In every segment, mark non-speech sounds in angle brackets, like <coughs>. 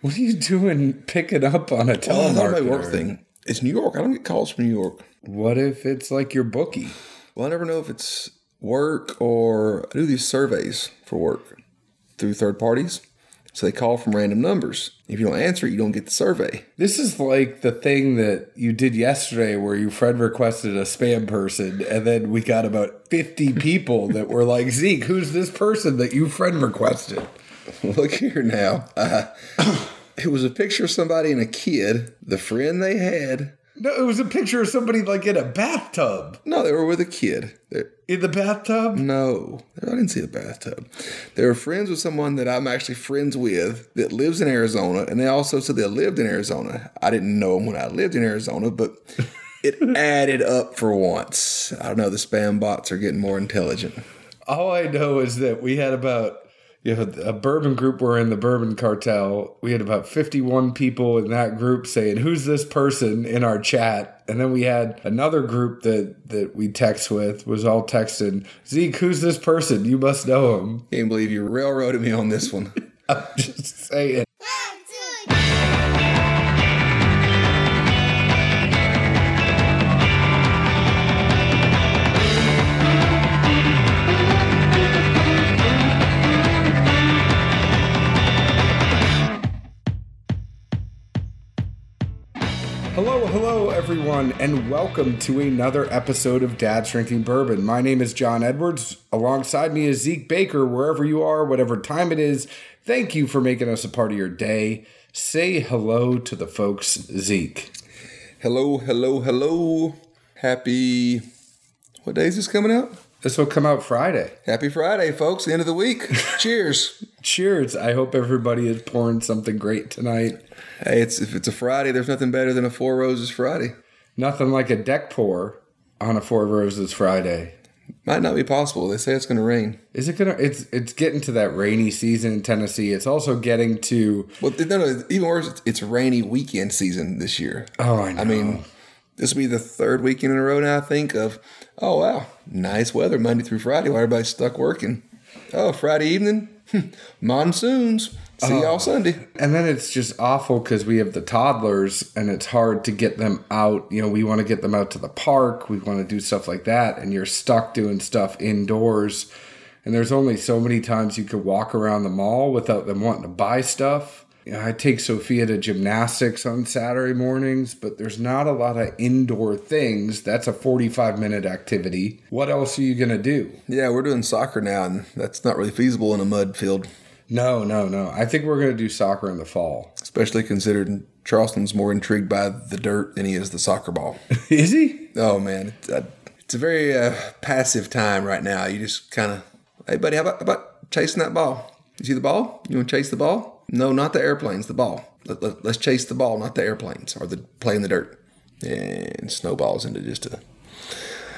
What are you doing picking up on a Well, not my work thing. It's New York. I don't get calls from New York. What if it's like your bookie? Well, I never know if it's work or I do these surveys for work through third parties. So they call from random numbers. If you don't answer, you don't get the survey. This is like the thing that you did yesterday where your friend requested a spam person, and then we got about 50 people that were like, Zeke, who's this person that you friend requested? <laughs> Look here now. Uh, <coughs> it was a picture of somebody and a kid, the friend they had. No, it was a picture of somebody like in a bathtub. No, they were with a kid. They're- In the bathtub? no, I didn't see the bathtub. They were friends with someone that I'm actually friends with that lives in Arizona, and they also said they lived in Arizona. I didn't know them when I lived in Arizona, but <laughs> it added up for once. I don't know. The spam bots are getting more intelligent. All I know is that we had about you know a bourbon group were in the bourbon cartel. We had about 51 people in that group saying, "Who's this person?" in our chat. And then we had another group that that we text with was all texting, "Zeke, who's this person? You must know him." Can't believe you railroaded me on this one. <laughs> I'm just saying. Everyone, and welcome to another episode of Dad's Drinking Bourbon. My name is John Edwards. Alongside me is Zeke Baker. Wherever you are, whatever time it is, thank you for making us a part of your day. Say hello to the folks, Zeke. Hello, hello, hello. Happy. What day is this coming out? This will come out Friday. Happy Friday, folks. The end of the week. <laughs> Cheers. Cheers. I hope everybody is pouring something great tonight. Hey, it's if it's a Friday, there's nothing better than a Four Roses Friday. Nothing like a deck pour on a Four Roses Friday. Might not be possible. They say it's going to rain. Is it gonna? It's it's getting to that rainy season in Tennessee. It's also getting to. Well, no, no. Even worse, it's- it's rainy weekend season this year. Oh, I know. I mean, this will be the third weekend in a row now. I think of. Oh wow, nice weather Monday through Friday while everybody's stuck working. Oh, Friday evening, <laughs> monsoons. See Oh. y'all Sunday. And then it's just awful because we have the toddlers and it's hard to get them out. You know, we want to get them out to the park. We want to do stuff like that. And you're stuck doing stuff indoors. And there's only so many times you could walk around the mall without them wanting to buy stuff. You know, I take Sophia to gymnastics on Saturday mornings, but there's not a lot of indoor things. That's a 45 minute activity. What else are you going to do? Yeah, we're doing soccer now, and that's not really feasible in a mud field, No, no, no. I think we're going to do soccer in the fall. especially considering Charleston's more intrigued by the dirt than he is the soccer ball. <laughs> Is he? Oh man, it's, uh, it's a very uh, passive time right now. You just kind of, hey buddy, how about, how about chasing that ball? You see the ball? You want to chase the ball? No, not the airplanes. The ball. Let, let, let's chase the ball, not the airplanes or the play in the dirt. And snowballs into just a.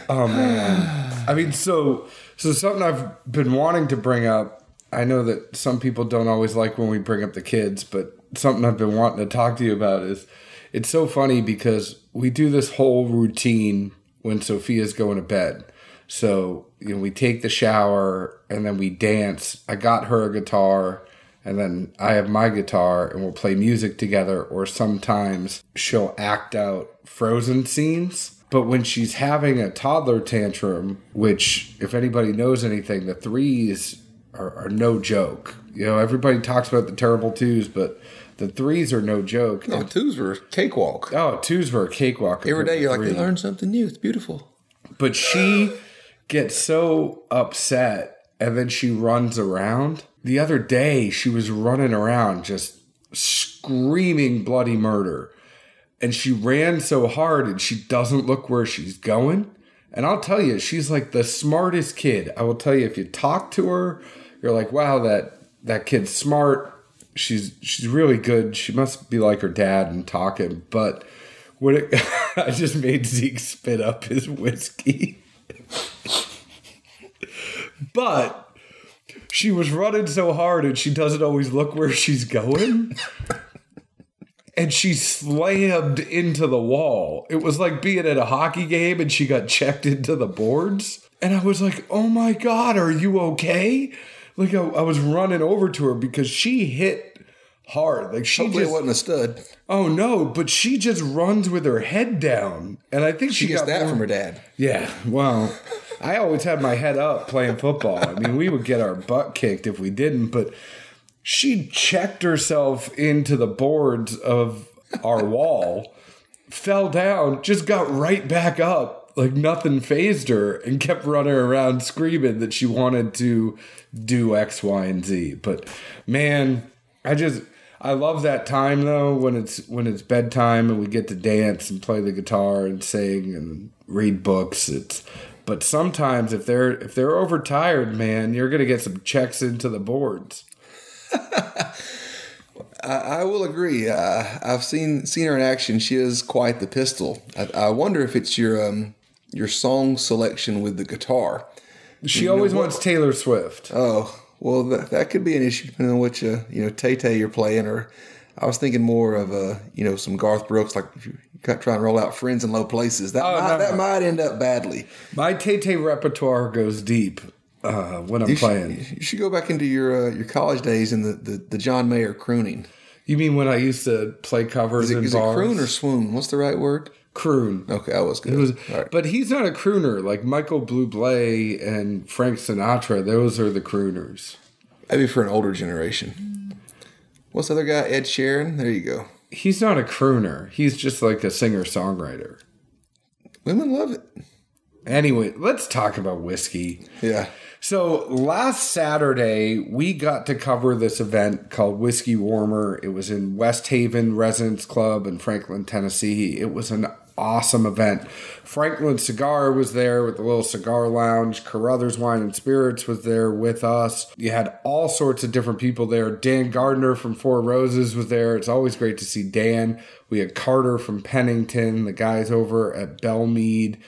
Oh man. <sighs> I mean, so so something I've been wanting to bring up. I know that some people don't always like when we bring up the kids, but something I've been wanting to talk to you about is it's so funny because we do this whole routine when Sophia's going to bed. So, you know, we take the shower and then we dance. I got her a guitar and then I have my guitar and we'll play music together or sometimes she'll act out frozen scenes. But when she's having a toddler tantrum, which if anybody knows anything, the threes are, are no joke. You know, everybody talks about the terrible twos, but the threes are no joke. Oh, twos were cakewalk. Oh, twos were a cakewalk. Every day you're like, they learn something new. It's beautiful. But she gets so upset and then she runs around. The other day, she was running around just screaming bloody murder. And she ran so hard and she doesn't look where she's going. And I'll tell you, she's like the smartest kid. I will tell you, if you talk to her, you're like, wow, that, that kid's smart. She's she's really good. She must be like her dad and talking. But when it, <laughs> I just made Zeke spit up his whiskey. <laughs> but she was running so hard and she doesn't always look where she's going. and she slammed into the wall. It was like being at a hockey game and she got checked into the boards. And I was like, oh my God, are you okay? Like I, I was running over to her because she hit hard. Like she Hopefully, just wasn't a stud. Oh no, but she just runs with her head down, and I think she, She gets got that more- from her dad. Yeah, well, I always had my head up playing football. I mean, we would get our butt kicked if we didn't, but she checked herself into the boards of our wall, fell down, just got right back up, like nothing phased her, and kept running around screaming that she wanted to do X, Y, and Z. But man, I just I love that time though when it's when it's bedtime and we get to dance and play the guitar and sing and read books. It's but sometimes if they're if they're overtired, man, you're gonna get some checks into the boards. <laughs> I, will agree. Uh, I've seen seen her in action. She is quite the pistol. I, I wonder if it's your um, your song selection with the guitar. She always wants Taylor Swift. Oh, well, that, that could be an issue depending on which uh, you know Tay Tay you're playing. Or I was thinking more of uh, you know some Garth Brooks, like if you trying to roll out "Friends in Low Places." That Oh, might, no, that no. might end up badly. My Tay Tay repertoire goes deep uh, when I'm You playing. should, you should go back into your uh, your college days and the, the, the John Mayer crooning. You mean when I used to play covers Is it, is it bars? croon or swoon? What's the right word? Croon? Okay, I was good. It was, right. but he's not a crooner like Michael Bublé and Frank Sinatra. Those are the crooners. Maybe for an older generation. What's the other guy? Ed Sheeran. There you go. He's not a crooner. He's just like a singer songwriter. Women love it. Anyway, let's talk about whiskey. Yeah. So last Saturday, we got to cover this event called Whiskey Warmer. It was in Westhaven Residents Club in Franklin, Tennessee. It was an awesome event. Franklin Cigar was there with the little cigar lounge. Carruthers Wine and Spirits was there with us. You had all sorts of different people there. Dan Gardner from Four Roses was there. It's always great to see Dan. We had Carter from Pennington, the guys over at Belle Meade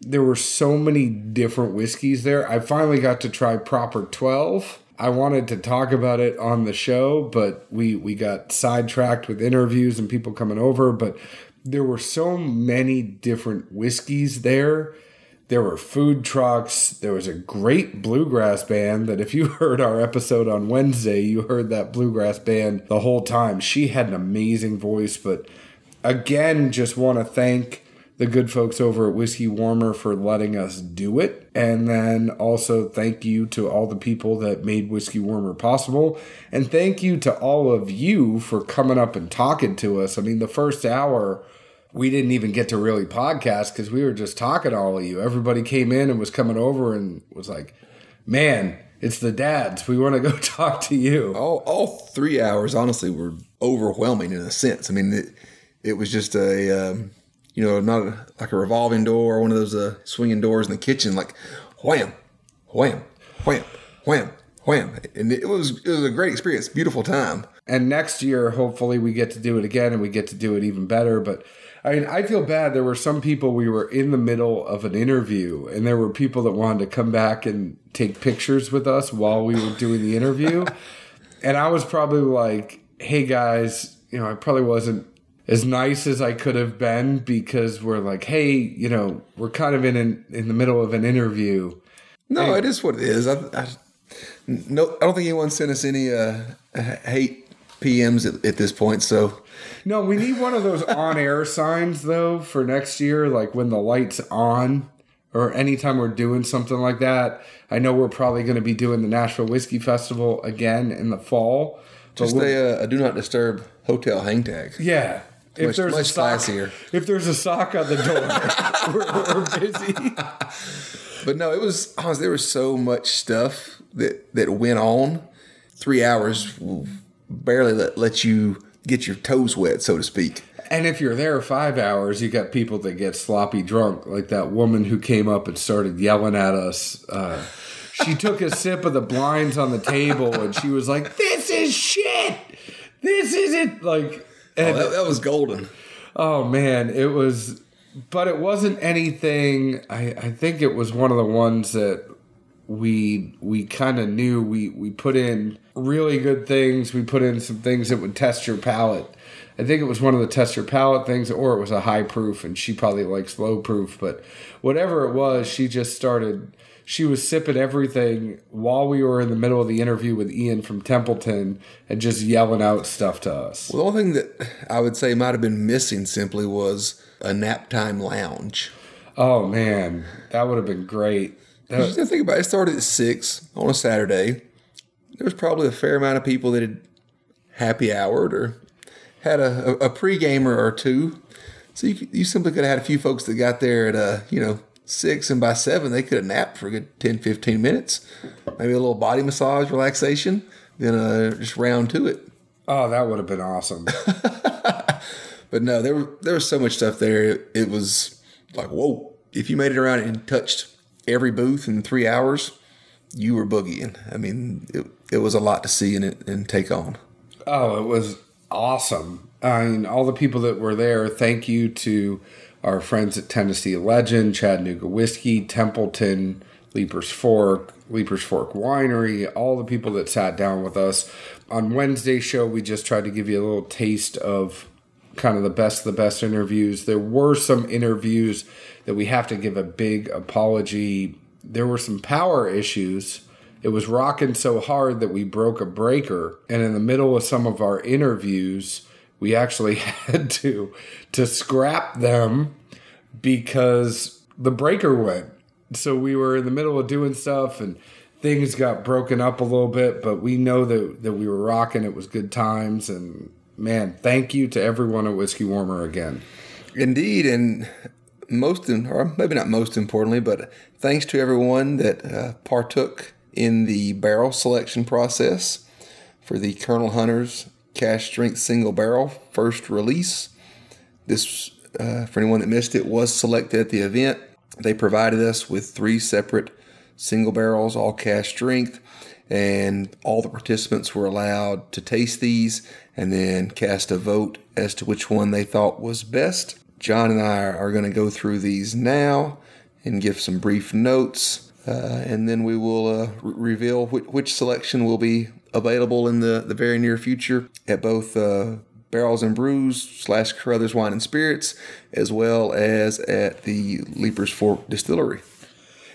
there were so many different whiskeys there. I finally got to try Proper 12. I wanted to talk about it on the show, but we we got sidetracked with interviews and people coming over, but there were so many different whiskeys there. There were food trucks. There was a great bluegrass band that if you <laughs> heard our episode on Wednesday, you heard that bluegrass band the whole time. She had an amazing voice, but again, just want to thank the good folks over at Whiskey Warmer for letting us do it. And then also thank you to all the people that made Whiskey Warmer possible. And thank you to all of you for coming up and talking to us. I mean, the first hour, we didn't even get to really podcast because we were just talking to all of you. Everybody came in and was coming over and was like, man, it's the dads. We want to go <laughs> talk to you. all all three hours honestly were overwhelming in a sense. I mean, it, it was just a um, you know not like a revolving door or one of those uh, swinging doors in the kitchen, like wham, wham, wham, wham, wham, and it was it was a great experience, beautiful time. And next year, hopefully, we get to do it again and we get to do it even better. But I mean, I feel bad. There were some people, we were in the middle of an interview, and there were people that wanted to come back and take pictures with us while we were doing the interview. <laughs> and I was probably like, hey guys, you know, I probably wasn't as nice as I could have been because we're like, hey, you know, we're kind of in an, in the middle of an interview. No, it is what it is. I, I, no, I don't think anyone sent us any uh, hate PMs at, at this point. So No, we need one of those on-air signs though for next year, like when the lights on, or anytime we're doing something like that. I know we're probably going to be doing the Nashville Whiskey Festival again in the fall. just a, uh, a do not disturb hotel hang tag. yeah. If Much- there's a much sock, classier. if there's a sock on the door, <laughs> we're, we're busy. But no, it was honestly there was so much stuff that that went on. Three hours barely let, let you get your toes wet, so to speak. And if you're there five hours, you got people that get sloppy drunk, like that woman who came up and started yelling at us. Uh, she took a sip of the blinds on the table and she was like, "This is shit. This isn't like." Oh, and That, that was golden. oh man, it was, but it wasn't anything. I I think it was one of the ones that we we kind of knew we we put in really good things we put in some things that would test your palate i think it was one of the test your palate things or it was a high proof and she probably likes low proof but whatever it was she just started she was sipping everything while we were in the middle of the interview with Ian from Templeton and just yelling out stuff to us. Well, the only thing that I would say might have been missing simply was a nap time lounge. Oh man, that would have been great. That- Just think about it. It started at six on a Saturday. There was probably a fair amount of people that had happy houred or had a, a, a pre-gamer or two. So you, you simply could have had a few folks that got there at, uh, you know, six and by seven, they could have napped for a good 10, 15 minutes. Maybe a little body massage, relaxation, then uh, just round to it. oh, that would have been awesome. <laughs> But no, there were, there was so much stuff there. It, it was like, whoa. If you made it around and touched every booth in three hours, you were boogieing. I mean, it, it was a lot to see and, and take on. Oh, it was awesome. I mean, all the people that were there, thank you to our friends at Tennessee Legend, Chattanooga Whiskey, Templeton, Leiper's Fork, Leiper's Fork Winery, all the people that sat down with us. On Wednesday's show, we just tried to give you a little taste of kind of the best of the best interviews. There were some interviews that we have to give a big apology. There were some power issues. It was rocking so hard that we broke a breaker, and in the middle of some of our interviews, we actually <laughs> had to to scrap them because the breaker went. So we were in the middle of doing stuff and things got broken up a little bit, but we know that that we were rocking. It was good times and man, thank you to everyone at Whiskey Warmer again. Indeed, and most, or maybe not most importantly, but thanks to everyone that uh, partook in the barrel selection process for the Colonel Hunters Cask Strength Single Barrel first release. This, uh, for anyone that missed it, was selected at the event. They provided us with three separate single barrels, all cask strength, and all the participants were allowed to taste these and then cast a vote as to which one they thought was best. John and I are going to go through these now and give some brief notes, uh, and then we will uh, re- reveal which selection will be available in the, the very near future at both uh, Barrels and Brews slash Carruthers Wine and Spirits, as well as at the Leiper's Fork Distillery.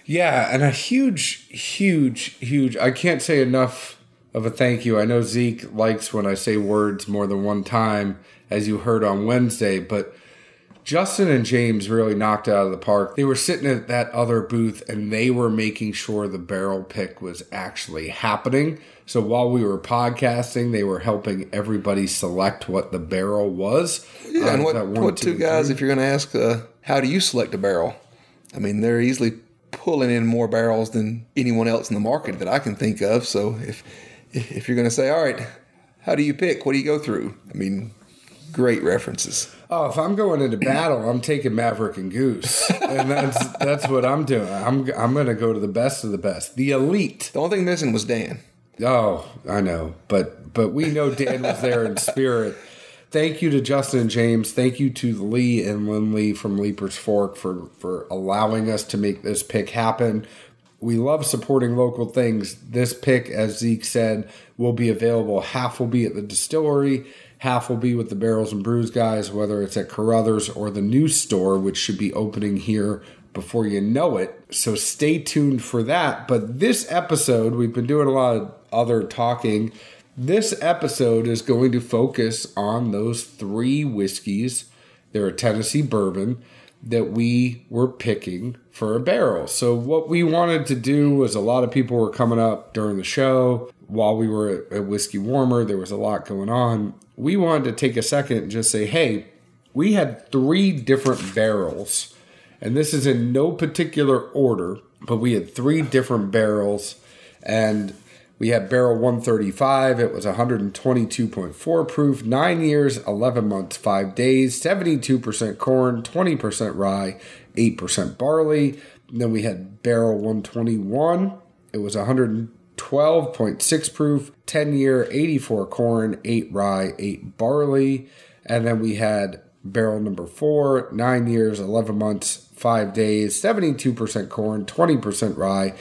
Yeah, and a huge, huge, huge. I can't say enough of a thank you. I know Zeke likes when I say words more than one time, as you heard on Wednesday, but Justin and James really knocked out of the park. They were sitting at that other booth and they were making sure the barrel pick was actually happening. So while we were podcasting, they were helping everybody select what the barrel was. Yeah, and Uh, what, that one, what two, two guys, three. if you're going to ask, uh, how do you select a barrel? I mean, they're easily pulling in more barrels than anyone else in the market that I can think of. So if if you're going to say, all right, how do you pick? What do you go through? I mean, great references. Oh, if I'm going into battle, I'm taking Maverick and Goose, and that's that's what I'm doing. I'm I'm going to go to the best of the best, the elite. The only thing missing was Dan. Oh, I know, but but we know Dan was there in spirit. Thank you to Justin and James. Thank you to Lee and Lindley from Leiper's Fork for for allowing us to make this pick happen. We love supporting local things. This pick, as Zeke said, will be available. Half will be at the distillery, half will be with the Barrels and Brews guys, whether it's at Carruthers or the new store, which should be opening here before you know it. So stay tuned for that. But this episode, we've been doing a lot of other talking. This episode is going to focus on those three whiskeys. They're a Tennessee bourbon that we were picking for a barrel. So what we wanted to do was a lot of people were coming up during the show while we were at, Whiskey Warmer. There was a lot going on. We wanted to take a second and just say, hey, we had three different barrels, and this is in no particular order, but we had three different barrels, and we had barrel 135. It was 122.4 proof, 9 years, 11 months, 5 days, 72% corn, 20% rye, 8% barley. And then we had barrel 121. It was 112.6 proof, 10 year, 84 corn, 8 rye, 8 barley. And then we had barrel number 4, 9 years, 11 months, 5 days, 72% corn, 20% rye,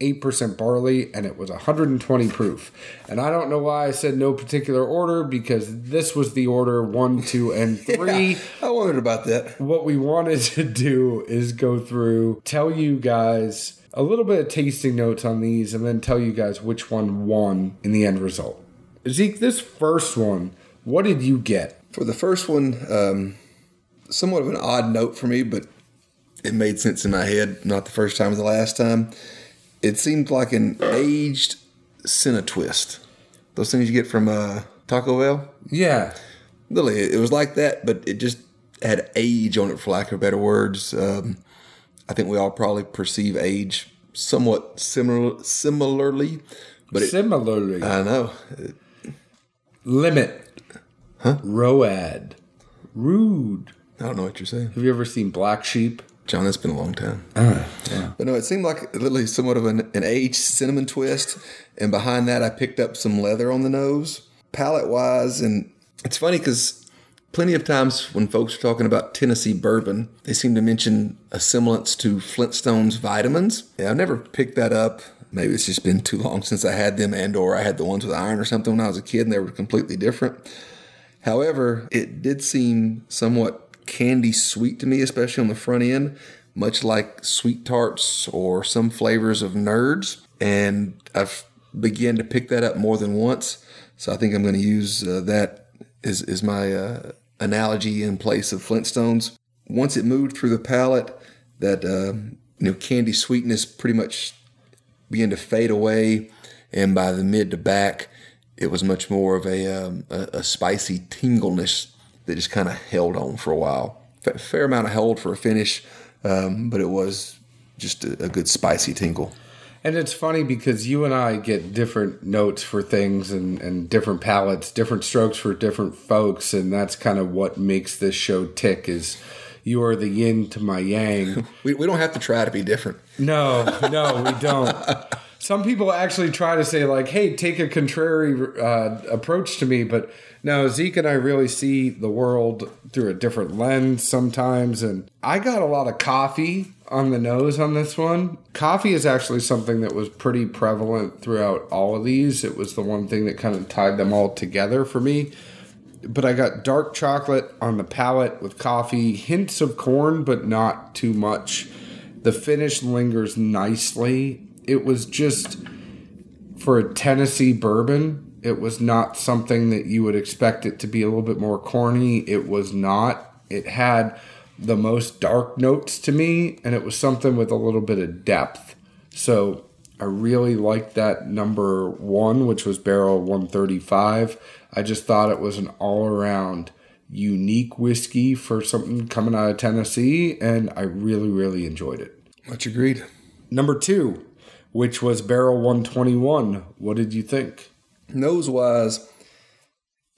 8% barley, and it was 120 proof. And I don't know why I said no particular order because this was the order 1, 2, and <laughs> 3 I wondered about that. what we wanted to do is go through, tell you guys a little bit of tasting notes on these and then tell you guys which one won in the end result. Zeke, this first one, what did you get? For the first one, um, somewhat of an odd note for me, but it made sense in my head. Not the first time, or the last time. It seemed like an aged Cinna twist. Those things you get from uh, Taco Bell. Yeah. Literally, it was like that, but it just had age on it, for lack of better words. Um, I think we all probably perceive age somewhat similar, similarly, but it, Similarly, I know limit, Huh? road, rude. I don't know what you're saying, Have you ever seen Black Sheep? John. That's been a long time. Uh, yeah. But no, it seemed like literally somewhat of an, an aged cinnamon twist. And behind that, I picked up some leather on the nose, palate wise. And it's funny because plenty of times when folks are talking about Tennessee bourbon, they seem to mention a semblance to Flintstone's vitamins. Yeah, I've never picked that up. Maybe it's just been too long since I had them, and or I had the ones with iron or something when I was a kid, and they were completely different. However, it did seem somewhat candy sweet to me, especially on the front end, much like sweet tarts or some flavors of nerds. And I've began to pick that up more than once. So I think I'm going to use uh, that as, as my uh, analogy in place of Flintstones. Once it moved through the palate, that uh, you know candy sweetness pretty much began to fade away, and by the mid to back, it was much more of a um, a, a spicy tingleness that just kind of held on for a while. F- fair amount of hold for a finish, um, but it was just a, a good spicy tingle. And it's funny because you and I get different notes for things and, and different palettes, different strokes for different folks, and that's kind of what makes this show tick. Is you are the yin to my yang. <laughs> We, we don't have to try to be different. No, no, we don't. <laughs> Some people actually try to say like, "Hey, take a contrary uh, approach to me," but no, Zeke and I really see the world through a different lens sometimes. And I got a lot of coffee on the nose on this one. Coffee is actually something that was pretty prevalent throughout all of these. It was the one thing that kind of tied them all together for me. But I got dark chocolate on the palate with coffee, hints of corn, but not too much. The finish lingers nicely. It was just for a Tennessee bourbon, it was not something that you would expect it to be a little bit more corny. It was not. It had the most dark notes to me, and it was something with a little bit of depth. So I really liked that number one, which was barrel 135. I just thought it was an all around unique whiskey for something coming out of Tennessee, and I really, really enjoyed it. Much agreed. Number two, which was barrel 121. What did you think? Nose wise,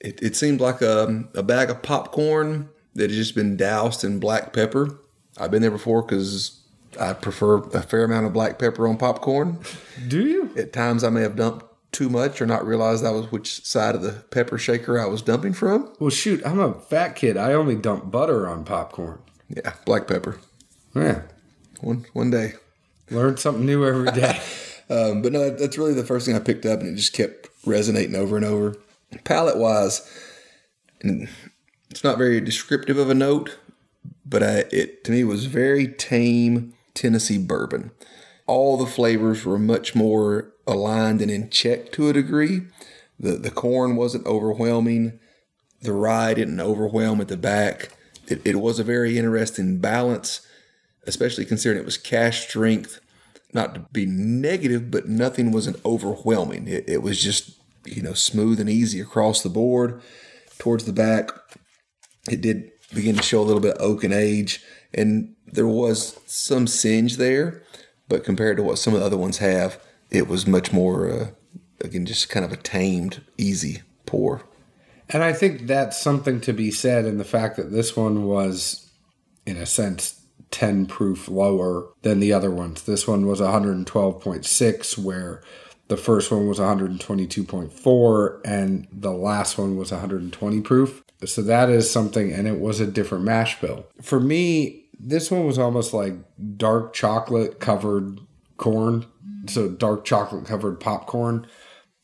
it, it seemed like a, a bag of popcorn that had just been doused in black pepper. I've been there before because I prefer a fair amount of black pepper on popcorn. Do you? At times, I may have dumped too much or not realized that was which side of the pepper shaker I was dumping from. Well, shoot, I'm a fat kid. I only dump butter on popcorn. Yeah, black pepper. Yeah. One one day. Learn something new every day. <laughs> um, but no, that's really the first thing I picked up, and it just kept resonating over and over. Palette wise, it's not very descriptive of a note, but I, it to me was very tame Tennessee bourbon. All the flavors were much more aligned and in check to a degree. The the corn wasn't overwhelming. The rye didn't overwhelm at the back. It, it was a very interesting balance, especially considering it was cask strength. Not to be negative, but nothing wasn't overwhelming. It, it was just you know smooth and easy across the board. Towards the back, it did begin to show a little bit of oak and age, and there was some singe there, but compared to what some of the other ones have, it was much more, uh, again, just kind of a tamed, easy pour. And I think that's something to be said in the fact that this one was, in a sense, 10 proof lower than the other ones. This one was 112.6, where the first one was 122.4, and the last one was 120 proof. So that is something, and it was a different mash bill. For me, this one was almost like dark chocolate covered corn. So dark chocolate covered popcorn.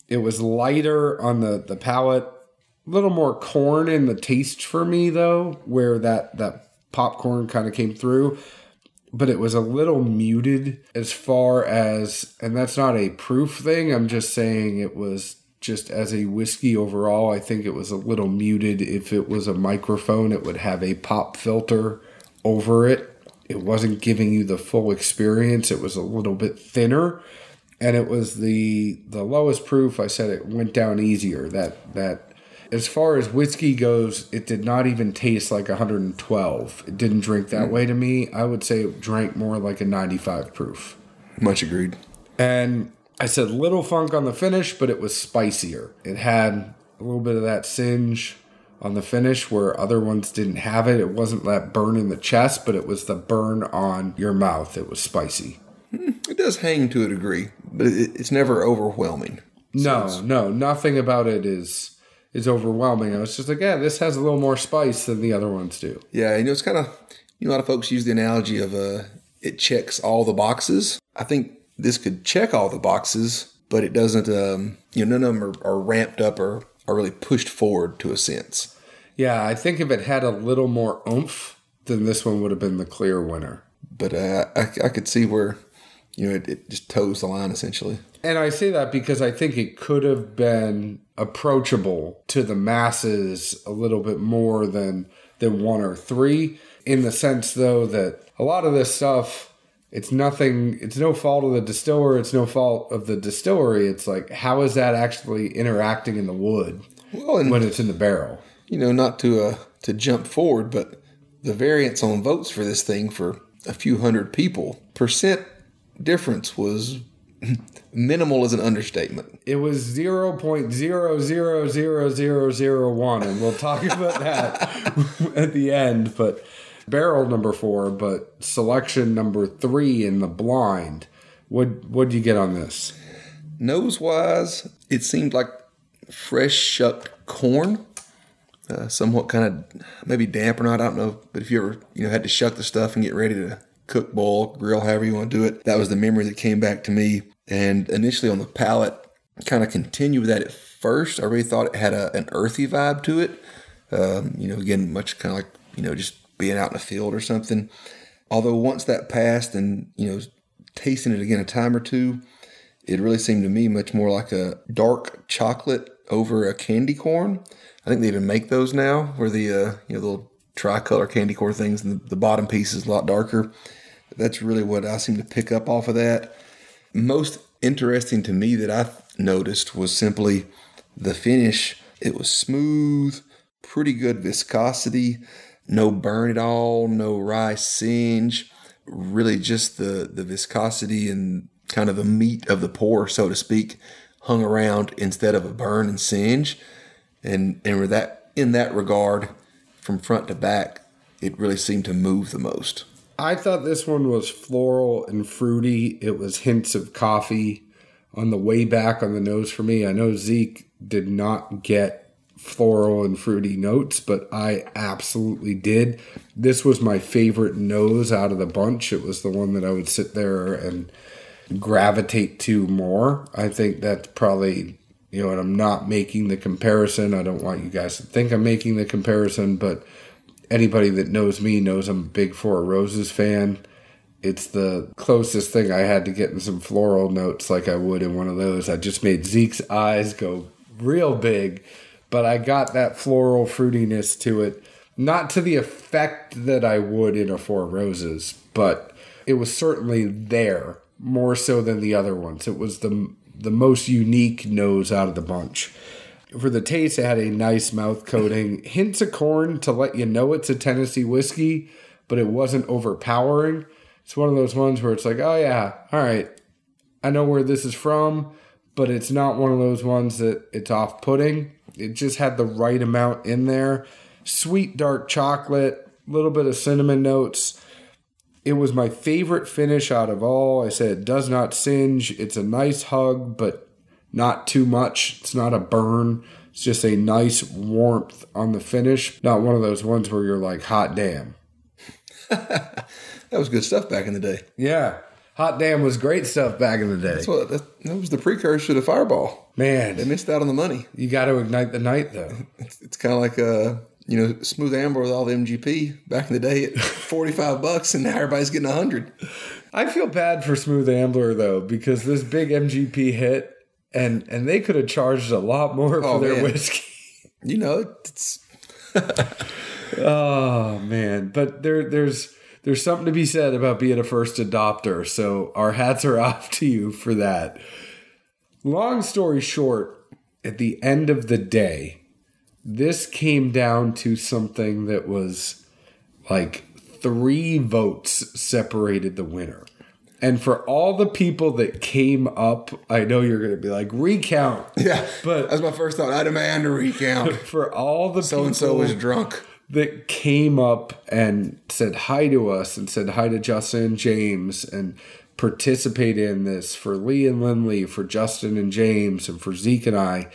It was lighter on the, the palate, a little more corn in the taste for me though, where that, that popcorn kind of came through. but it was a little muted as far as, and that's not a proof thing. I'm just saying it was just as a whiskey overall. I think it was a little muted. If it was a microphone, it would have a pop filter over it. It wasn't giving you the full experience. It was a little bit thinner, and it was the the lowest proof. I said it went down easier. That that as far as whiskey goes, it did not even taste like 112. It didn't drink that mm. way to me. I would say it drank more like a 95 proof. Much agreed. And I said little funk on the finish, but it was spicier. It had a little bit of that singe on the finish where other ones didn't have it. It wasn't that burn in the chest, but it was the burn on your mouth. It was spicy. Hmm, it does hang to a degree, but it's never overwhelming. No, so no, nothing about it is is overwhelming. I was just like, yeah, this has a little more spice than the other ones do. Yeah, you know, it's kind of you know, a lot of folks use the analogy of uh, it checks all the boxes. I think this could check all the boxes, but it doesn't. Um, you know, none of them are, are ramped up or are really pushed forward to a sense. Yeah, I think if it had a little more oomph, then this one would have been the clear winner. But uh, I, I could see where, you know, it, it just toes the line essentially. And I say that because I think it could have been approachable to the masses a little bit more than than one or three. In the sense, though, that a lot of this stuff it's nothing it's no fault of the distiller it's no fault of the distillery it's like how is that actually interacting in the wood well, when it's in the barrel you know not to uh to jump forward but the variance on votes for this thing for a few hundred people percent difference was minimal is an understatement it was 0.000001 and we'll talk <laughs> about that at the end but barrel number four, but selection number three in the blind. What what do you get on this? Nose wise, it seemed like fresh shucked corn. Uh, somewhat kind of maybe damp or not, I don't know. But if you ever you know had to shuck the stuff and get ready to cook, boil, grill, however you want to do it, that was the memory that came back to me. And initially on the palate, kind of continued with that at first. I really thought it had a, an earthy vibe to it. Um, you know, again, much kind of like you know just being out in the field or something. Although once that passed and, you know, tasting it again a time or two, it really seemed to me much more like a dark chocolate over a candy corn. I think they even make those now where the, uh, you know, the little tricolor candy corn things and the, the bottom piece is a lot darker. That's really what I seem to pick up off of that. Most interesting to me that I noticed was simply the finish. It was smooth, pretty good viscosity no burn at all, no rye singe, really just the, the viscosity and kind of the meat of the pour, so to speak, hung around instead of a burn and singe. And, and that, in that regard, from front to back, it really seemed to move the most. I thought this one was floral and fruity. It was hints of coffee on the way back on the nose for me. I know Zeke did not get floral and fruity notes, but I absolutely did. This was my favorite nose out of the bunch. It was the one that I would sit there and gravitate to more. I think that's probably, you know, and I'm not making the comparison. I don't want you guys to think I'm making the comparison, but anybody that knows me knows I'm a big Four Roses fan. It's the closest thing I had to getting some floral notes like I would in one of those. I just made Zeke's eyes go real big but I got that floral fruitiness to it. Not to the effect that I would in a Four Roses, but it was certainly there more so than the other ones. It was the the most unique nose out of the bunch. For the taste, it had a nice mouth coating, <laughs> hints of corn to let you know it's a Tennessee whiskey, but it wasn't overpowering. It's one of those ones where it's like, oh yeah, all right, I know where this is from, but it's not one of those ones that it's off putting. It just had the right amount in there. Sweet dark chocolate, a little bit of cinnamon notes. It was my favorite finish out of all. I said it does not singe. It's a nice hug, but not too much. It's not a burn. It's just a nice warmth on the finish. Not one of those ones where you're like, hot damn. <laughs> that was good stuff back in the day. Yeah. Hot damn was great stuff back in the day. That's what that, that was the precursor to Fireball. Man, they missed out on the money. You got to ignite the night though. <laughs> It's, it's kind of like uh, you know, Smooth Ambler with all the MGP back in the day at <laughs> 45 bucks, and now everybody's getting 100. I feel bad for Smooth Ambler though because this big MGP hit, and and they could have charged a lot more for Oh, their man. whiskey. You know, it's <laughs> Oh man, but there there's there's something to be said about being a first adopter. So our hats are <laughs> off to you for that. Long story short, at the end of the day, this came down to something that was like three votes separated the winner. And for all the people that came up, I know you're going to be like recount. yeah. But- that's my first thought. I demand a recount. <laughs> For all the So and so was drunk. that came up and said hi to us and said hi to Justin and James and participated in this for Lee and Lindley, for Justin and James, and for Zeke and I.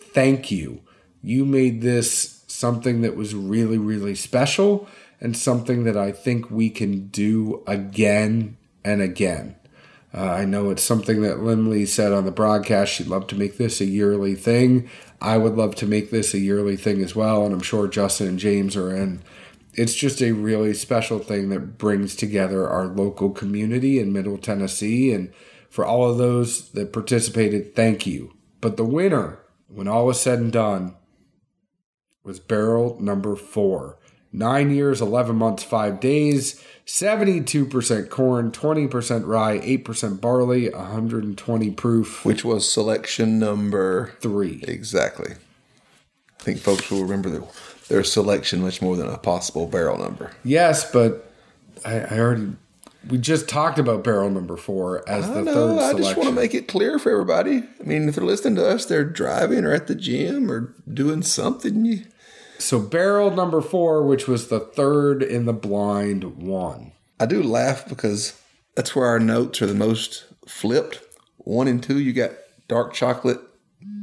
Thank you. You made this something that was really, really special and something that I think we can do again and again. Uh, I know it's something that Lindley said on the broadcast. She'd love to make this a yearly thing. I would love to make this a yearly thing as well, and I'm sure Justin and James are in. It's just a really special thing that brings together our local community in Middle Tennessee. And for all of those that participated, thank you. But the winner, when all was said and done, was barrel number four. Nine years, 11 months, five days, 72% corn, 20% rye, 8% barley, 120 proof, Which was selection number three. exactly. I think folks will remember their, their selection much more than a possible barrel number. Yes, but I, I already, we just talked about barrel number four as I the know. third I selection. just want to make it clear for everybody. I mean, if they're listening to us, they're driving or at the gym or doing something. You, so barrel number four, which was the third in the blind, won. I do laugh because that's where our notes are the most flipped. One and two, you got dark chocolate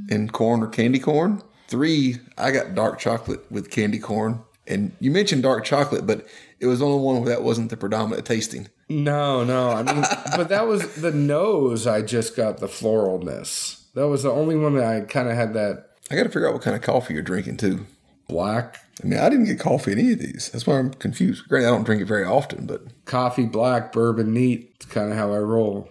and corn or candy corn. Three, I got dark chocolate with candy corn. And you mentioned dark chocolate, but it was the only one where that wasn't the predominant tasting. No, no. I mean, <laughs> but that was the nose. I just got the floralness. That was the only one that I kind of had that I got to figure out what kind of coffee you're drinking too. Black I mean, I didn't get coffee in any of these. That's why I'm confused. Granted, I don't drink it very often, but coffee, black, bourbon, neat. It's kind of how I roll.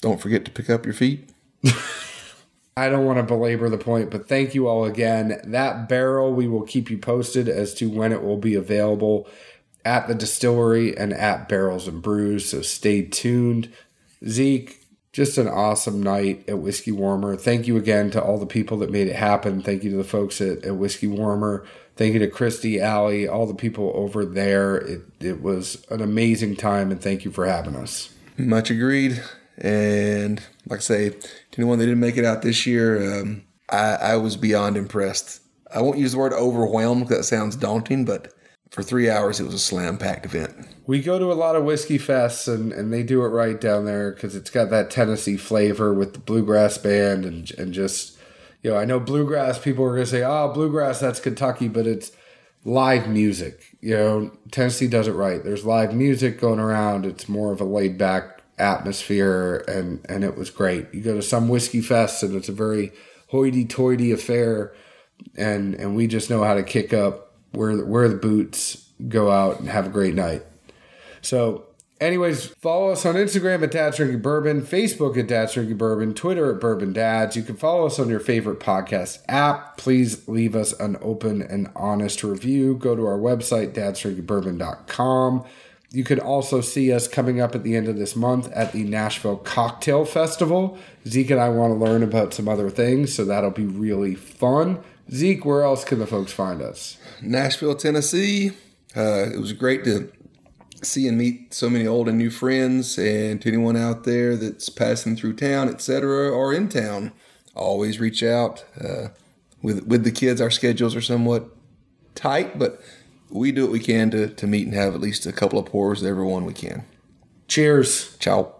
don't forget to pick up your feet. <laughs> I don't want to belabor the point, but thank you all again. That barrel, we will keep you posted as to when it will be available at the distillery and at Barrels and Brews. So stay tuned. Zeke, just an awesome night at Whiskey Warmer. Thank you again to all the people that made it happen. Thank you to the folks at, at Whiskey Warmer. Thank you to Christy, Allie, all the people over there. It, it was an amazing time, and thank you for having us. Much agreed. And like I say, to anyone that didn't make it out this year, um, I, I was beyond impressed. I won't use the word overwhelmed because that sounds daunting, but for three hours, it was a slam packed event. We go to a lot of whiskey fests, and, and they do it right down there because it's got that Tennessee flavor with the bluegrass band and and just you know I know bluegrass people are gonna say oh bluegrass that's Kentucky, but it's live music. You know Tennessee does it right. There's live music going around. It's more of a laid back atmosphere, and and it was great. You go to some whiskey fests, and it's a very hoity toity affair, and and we just know how to kick up wear wear the boots, go out and have a great night. So, anyways, follow us on Instagram at Dad's Drinking Bourbon, Facebook at Dad's Drinking Bourbon, Twitter at Bourbon Dads. You can follow us on your favorite podcast app. Please leave us an open and honest review. Go to our website, dadsdrinkingbourbon.com. You can also see us coming up at the end of this month at the Nashville Cocktail Festival. Zeke and I want to learn about some other things, so that'll be really fun. Zeke, where else can the folks find us? Nashville, Tennessee. Uh, it was great to see and meet so many old and new friends, and to anyone out there that's passing through town, etc., or in town, always reach out. Uh, with with the kids, our schedules are somewhat tight, but we do what we can to to meet and have at least a couple of pours with everyone we can. Cheers. Ciao.